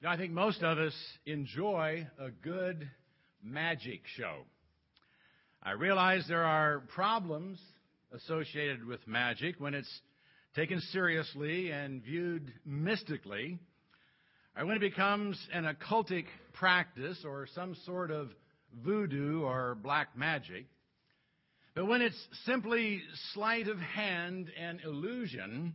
You know, I think most of us enjoy a good magic show. I realize there are problems associated with magic when it's taken seriously and viewed mystically, or when it becomes an occultic practice or some sort of voodoo or black magic. But when it's simply sleight of hand and illusion,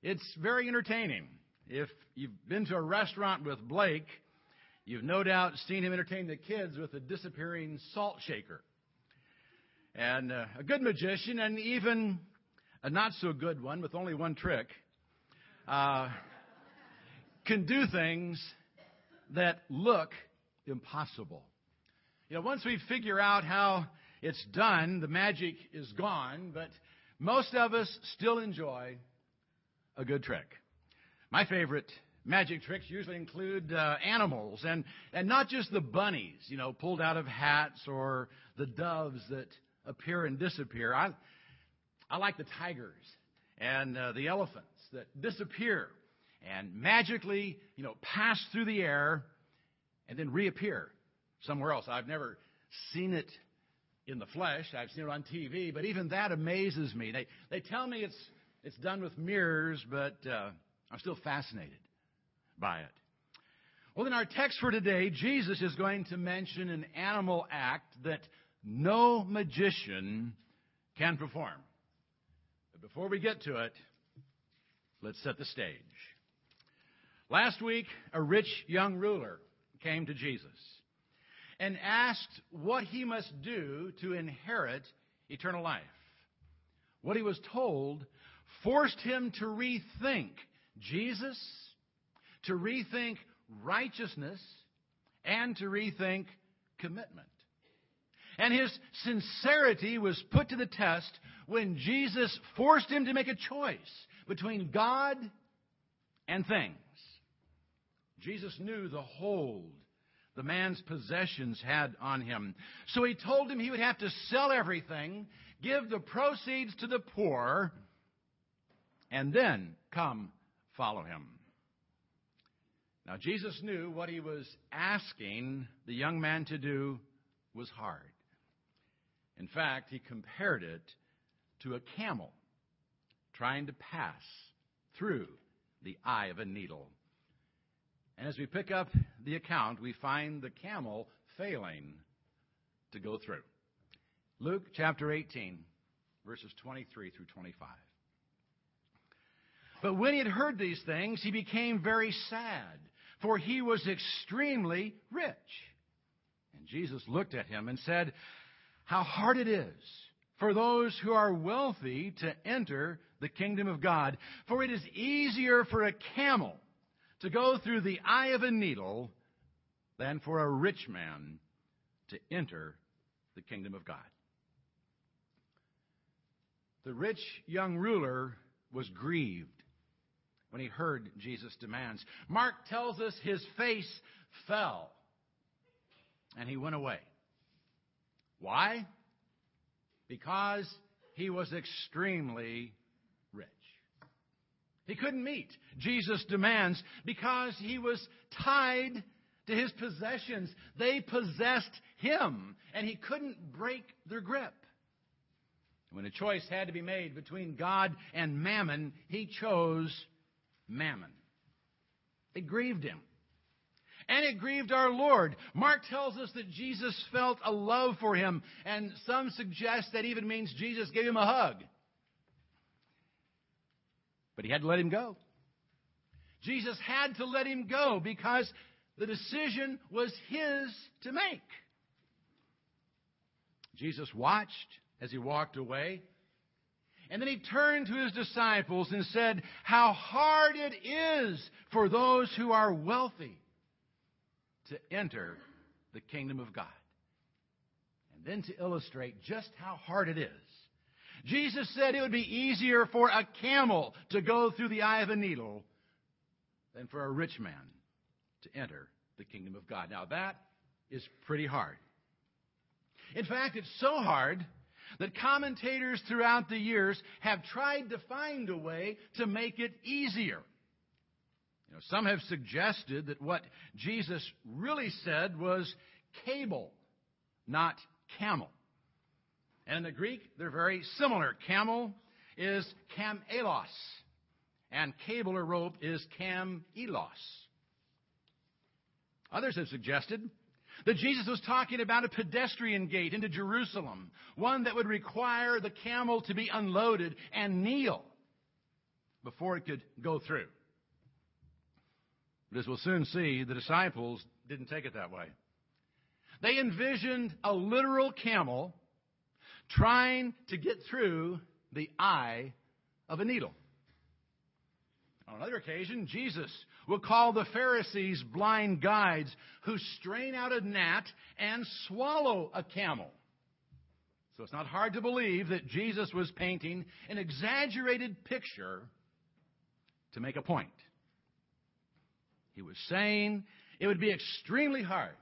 it's very entertaining. If you've been to a restaurant with Blake, you've no doubt seen him entertain the kids with a disappearing salt shaker. And uh, a good magician, and even a not so good one with only one trick, uh, can do things that look impossible. You know, once we figure out how it's done, the magic is gone, but most of us still enjoy a good trick. My favorite magic tricks usually include uh, animals and, and not just the bunnies, you know, pulled out of hats or the doves that appear and disappear. I, I like the tigers and uh, the elephants that disappear and magically, you know, pass through the air and then reappear somewhere else. I've never seen it in the flesh. I've seen it on TV, but even that amazes me. They they tell me it's it's done with mirrors, but uh, I'm still fascinated by it. Well, in our text for today, Jesus is going to mention an animal act that no magician can perform. But before we get to it, let's set the stage. Last week, a rich young ruler came to Jesus and asked what he must do to inherit eternal life. What he was told forced him to rethink Jesus, to rethink righteousness, and to rethink commitment. And his sincerity was put to the test when Jesus forced him to make a choice between God and things. Jesus knew the hold the man's possessions had on him. So he told him he would have to sell everything, give the proceeds to the poor, and then come follow him. Now, Jesus knew what he was asking the young man to do was hard. In fact, he compared it to a camel trying to pass through the eye of a needle. And as we pick up the account, we find the camel failing to go through. Luke chapter 18, verses 23 through 25. But when he had heard these things, he became very sad, for he was extremely rich. And Jesus looked at him and said, How hard it is for those who are wealthy to enter the kingdom of God. For it is easier for a camel to go through the eye of a needle than for a rich man to enter the kingdom of God. The rich young ruler was grieved when he heard Jesus' demands. Mark tells us his face fell and he went away. Why? Because he was extremely rich. He couldn't meet Jesus' demands because he was tied to his possessions. They possessed him, and he couldn't break their grip. When a choice had to be made between God and mammon, he chose mammon. It grieved him. And it grieved our Lord. Mark tells us that Jesus felt a love for him, and some suggest that even means Jesus gave him a hug. But he had to let him go. Jesus had to let him go because the decision was his to make. Jesus watched as he walked away. And then he turned to his disciples and said, How hard it is for those who are wealthy to enter the kingdom of God. And then to illustrate just how hard it is, Jesus said it would be easier for a camel to go through the eye of a needle than for a rich man to enter the kingdom of God. Now, that is pretty hard. In fact, it's so hard that commentators throughout the years have tried to find a way to make it easier. You know, some have suggested that what Jesus really said was cable, not camel. And in the Greek, they're very similar. Camel is camelos, and cable or rope is camelos. Others have suggested that Jesus was talking about a pedestrian gate into Jerusalem, one that would require the camel to be unloaded and kneel before it could go through. But as we'll soon see, the disciples didn't take it that way. They envisioned a literal camel trying to get through the eye of a needle. On another occasion, Jesus will call the Pharisees blind guides who strain out a gnat and swallow a camel. So it's not hard to believe that Jesus was painting an exaggerated picture to make a point. He was saying it would be extremely hard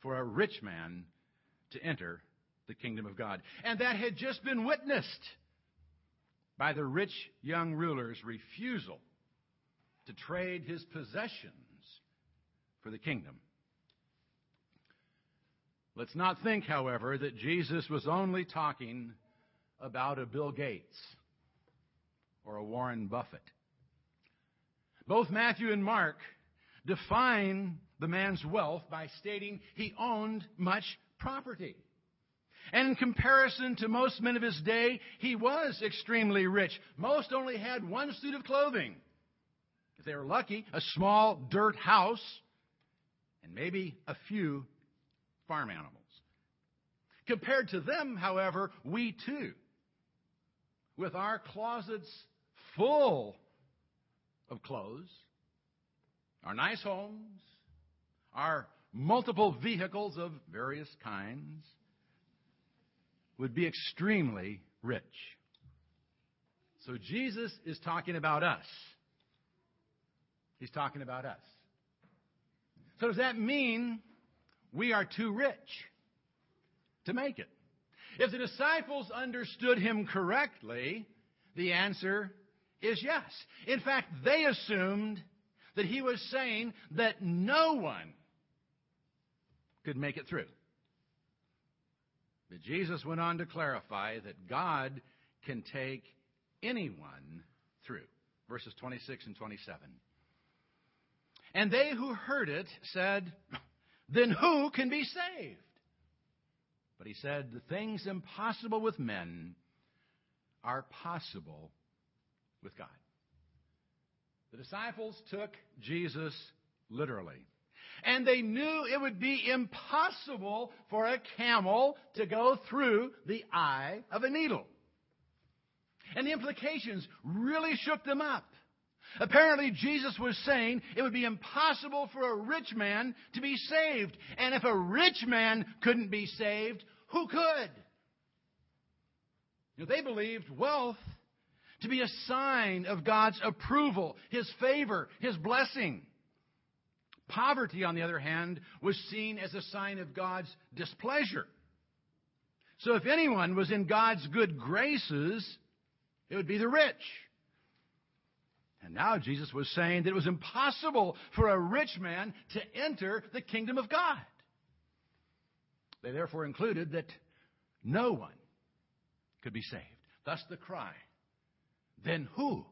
for a rich man to enter the kingdom of God. And that had just been witnessed by the rich young ruler's refusal to trade his possessions for the kingdom. Let's not think, however, that Jesus was only talking about a Bill Gates or a Warren Buffett. Both Matthew and Mark define the man's wealth by stating he owned much property. And in comparison to most men of his day, he was extremely rich. Most only had one suit of clothing if they were lucky, a small dirt house, and maybe a few farm animals. Compared to them, however, we too, with our closets full of clothes, our nice homes, our multiple vehicles of various kinds, would be extremely rich. So Jesus is talking about us. He's talking about us. So does that mean we are too rich to make it? If the disciples understood him correctly, the answer is yes. In fact, they assumed that he was saying that no one could make it through. But Jesus went on to clarify that God can take anyone through. Verses 26 and 27. And they who heard it said, Then who can be saved? But he said, The things impossible with men are possible with God. The disciples took Jesus literally. And they knew it would be impossible for a camel to go through the eye of a needle. And the implications really shook them up. Apparently, Jesus was saying it would be impossible for a rich man to be saved. And if a rich man couldn't be saved, who could? You know, they believed wealth to be a sign of God's approval, His favor, His blessing. Poverty, on the other hand, was seen as a sign of God's displeasure. So if anyone was in God's good graces, it would be the rich. And now Jesus was saying that it was impossible for a rich man to enter the kingdom of God. They therefore included that no one could be saved. Thus the cry, then who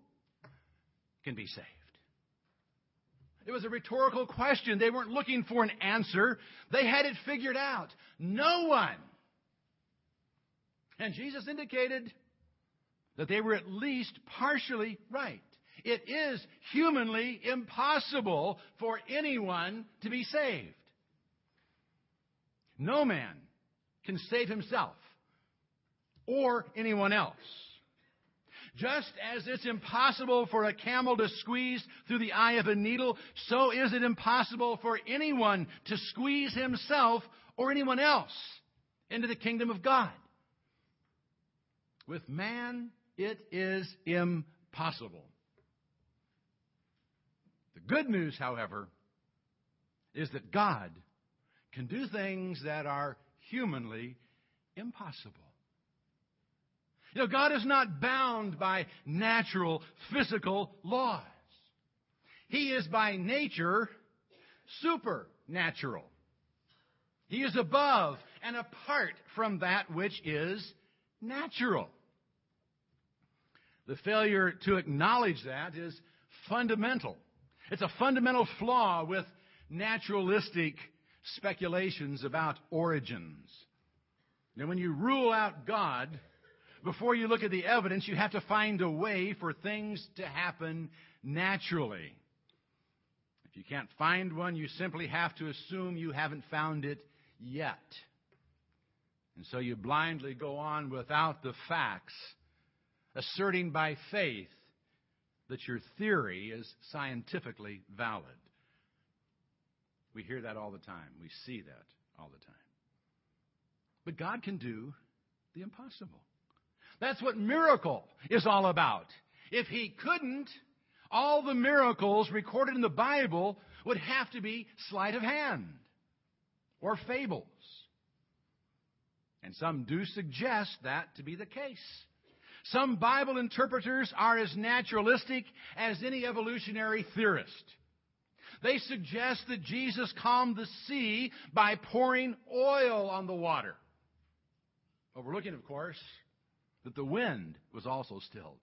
can be saved? It was a rhetorical question. They weren't looking for an answer. They had it figured out. No one. And Jesus indicated that they were at least partially right. It is humanly impossible for anyone to be saved. No man can save himself or anyone else. Just as it's impossible for a camel to squeeze through the eye of a needle, so is it impossible for anyone to squeeze himself or anyone else into the kingdom of God. With man, it is impossible. Good news, however, is that God can do things that are humanly impossible. You know, God is not bound by natural, physical laws. He is by nature supernatural. He is above and apart from that which is natural. The failure to acknowledge that is fundamental. It's a fundamental flaw with naturalistic speculations about origins. Now, when you rule out God, before you look at the evidence, you have to find a way for things to happen naturally. If you can't find one, you simply have to assume you haven't found it yet. And so you blindly go on without the facts asserting by faith that your theory is scientifically valid. We hear that all the time. We see that all the time. But God can do the impossible. That's what miracle is all about. If He couldn't, all the miracles recorded in the Bible would have to be sleight of hand or fables. And some do suggest that to be the case. Some Bible interpreters are as naturalistic as any evolutionary theorist. They suggest that Jesus calmed the sea by pouring oil on the water. Overlooking, of course, that the wind was also stilled.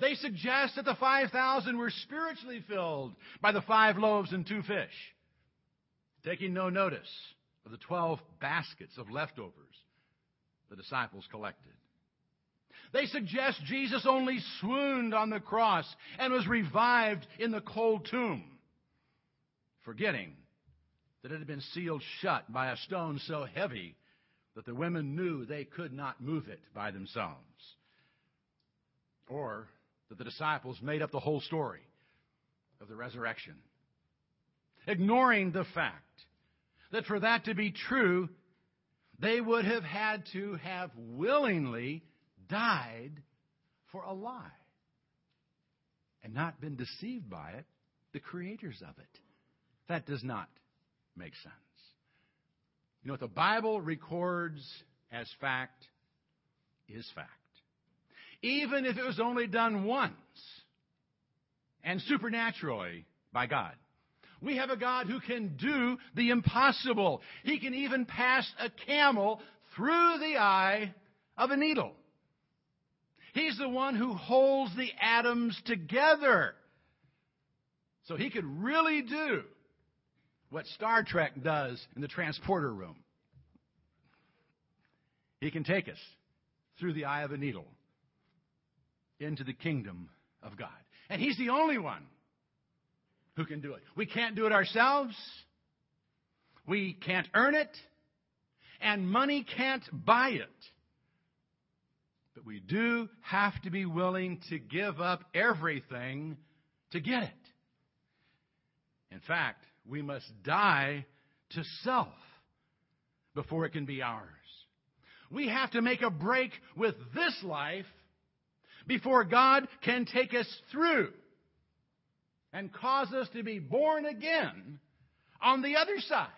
They suggest that the 5,000 were spiritually filled by the five loaves and two fish, taking no notice of the 12 baskets of leftovers the disciples collected. They suggest Jesus only swooned on the cross and was revived in the cold tomb, forgetting that it had been sealed shut by a stone so heavy that the women knew they could not move it by themselves. Or that the disciples made up the whole story of the resurrection, ignoring the fact that for that to be true, they would have had to have willingly died for a lie and not been deceived by it, the creators of it. That does not make sense. You know what the Bible records as fact is fact. Even if it was only done once and supernaturally by God. We have a God who can do the impossible. He can even pass a camel through the eye of a needle. He's the one who holds the atoms together. So he could really do what Star Trek does in the transporter room. He can take us through the eye of a needle into the kingdom of God. And he's the only one who can do it. We can't do it ourselves. We can't earn it. And money can't buy it. But we do have to be willing to give up everything to get it. In fact, we must die to self before it can be ours. We have to make a break with this life before God can take us through and cause us to be born again on the other side.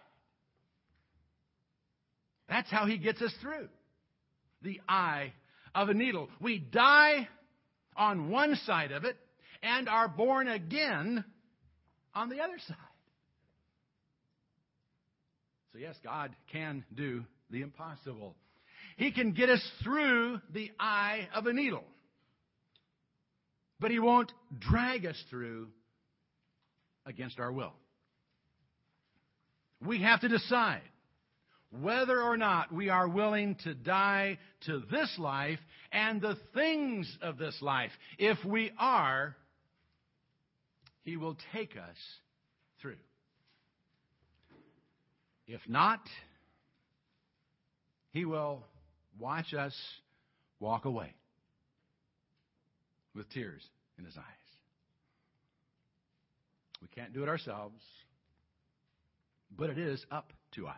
That's how He gets us through the eye of a needle. We die on one side of it and are born again on the other side. So, yes, God can do the impossible. He can get us through the eye of a needle. But He won't drag us through against our will. We have to decide whether or not we are willing to die to this life and the things of this life. If we are, He will take us through. If not, He will watch us walk away with tears in His eyes. We can't do it ourselves, but it is up to us.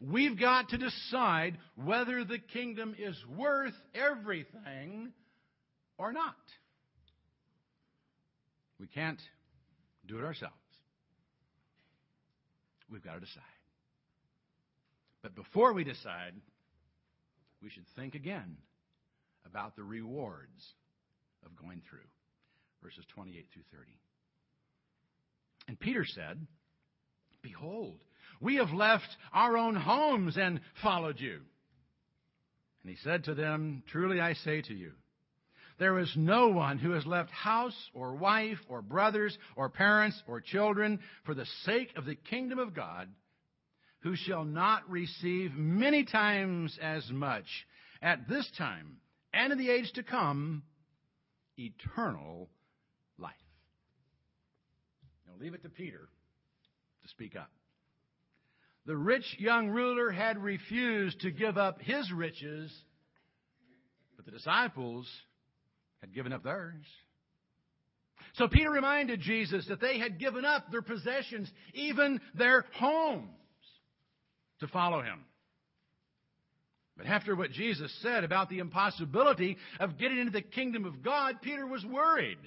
We've got to decide whether the kingdom is worth everything or not. We can't do it ourselves. We've got to decide. But before we decide, we should think again about the rewards of going through. Verses 28 through 30. And Peter said, Behold, we have left our own homes and followed you. And he said to them, Truly I say to you, there is no one who has left house or wife or brothers or parents or children for the sake of the kingdom of God who shall not receive many times as much at this time and in the age to come eternal life. Now leave it to Peter to speak up. The rich young ruler had refused to give up his riches, but the disciples had given up theirs. So Peter reminded Jesus that they had given up their possessions, even their homes, to follow him. But after what Jesus said about the impossibility of getting into the kingdom of God, Peter was worried.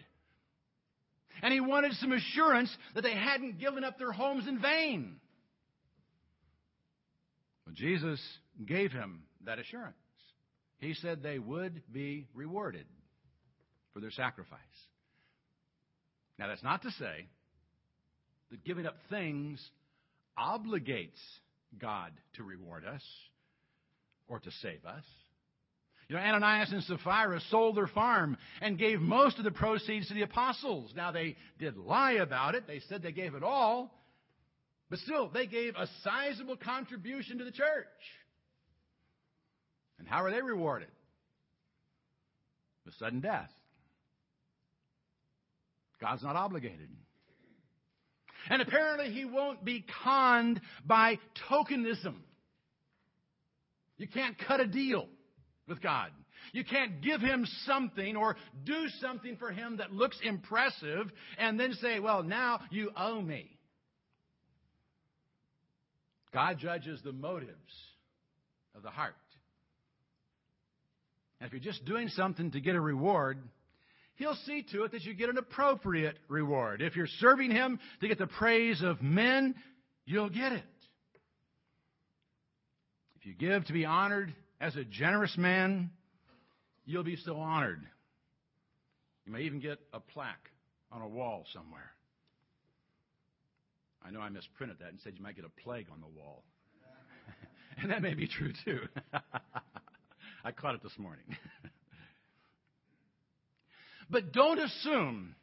And he wanted some assurance that they hadn't given up their homes in vain. Well, Jesus gave him that assurance. He said they would be rewarded for their sacrifice. Now, that's not to say that giving up things obligates God to reward us or to save us. You know, Ananias and Sapphira sold their farm and gave most of the proceeds to the apostles. Now, they did lie about it. They said they gave it all. But still, they gave a sizable contribution to the church. And how are they rewarded? With sudden death. God's not obligated. And apparently, he won't be conned by tokenism. You can't cut a deal with God. You can't give him something or do something for him that looks impressive and then say, well, now you owe me. God judges the motives of the heart. And if you're just doing something to get a reward, He'll see to it that you get an appropriate reward. If you're serving Him to get the praise of men, you'll get it. If you give to be honored as a generous man, you'll be so honored. You may even get a plaque on a wall somewhere. I know I misprinted that and said you might get a plague on the wall. and that may be true too. I caught it this morning. but don't assume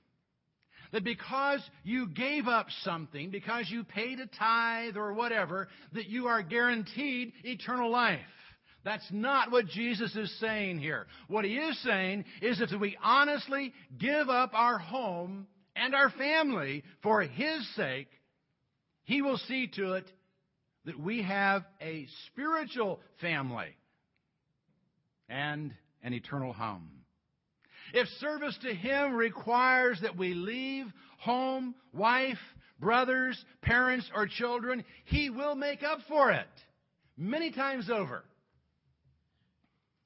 that because you gave up something, because you paid a tithe or whatever, that you are guaranteed eternal life. That's not what Jesus is saying here. What he is saying is if we honestly give up our home and our family for his sake, he will see to it that we have a spiritual family and an eternal home. If service to Him requires that we leave home, wife, brothers, parents, or children, He will make up for it many times over.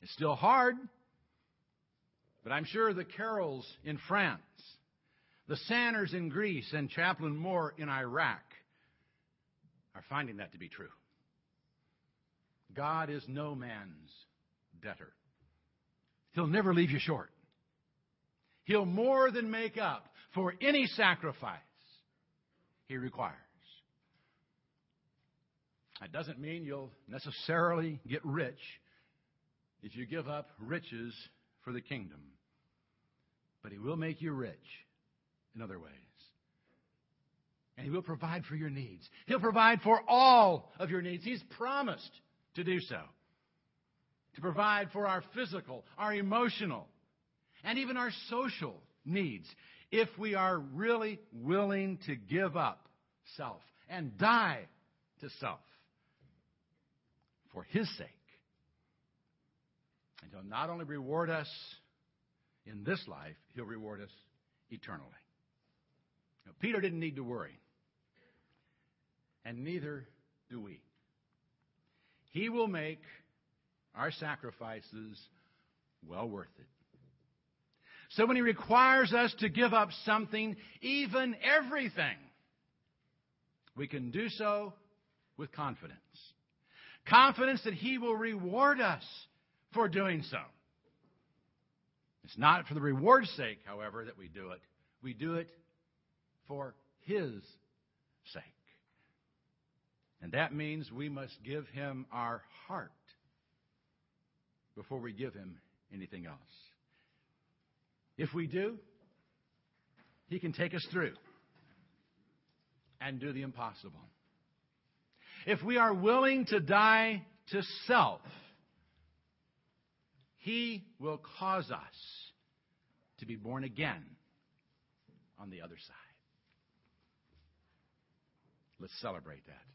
It's still hard, but I'm sure the Carols in France, the Sanners in Greece, and Chaplain Moore in Iraq are finding that to be true. God is no man's debtor. He'll never leave you short. He'll more than make up for any sacrifice he requires. That doesn't mean you'll necessarily get rich if you give up riches for the kingdom. But he will make you rich in other ways. And He will provide for your needs. He'll provide for all of your needs. He's promised to do so. To provide for our physical, our emotional, and even our social needs if we are really willing to give up self and die to self for His sake. And He'll not only reward us in this life, He'll reward us eternally. Now, Peter didn't need to worry and neither do we. He will make our sacrifices well worth it. So when He requires us to give up something, even everything, we can do so with confidence. Confidence that He will reward us for doing so. It's not for the reward's sake, however, that we do it. We do it for His sake. And that means we must give Him our heart before we give Him anything else. If we do, He can take us through and do the impossible. If we are willing to die to self, He will cause us to be born again on the other side. Let's celebrate that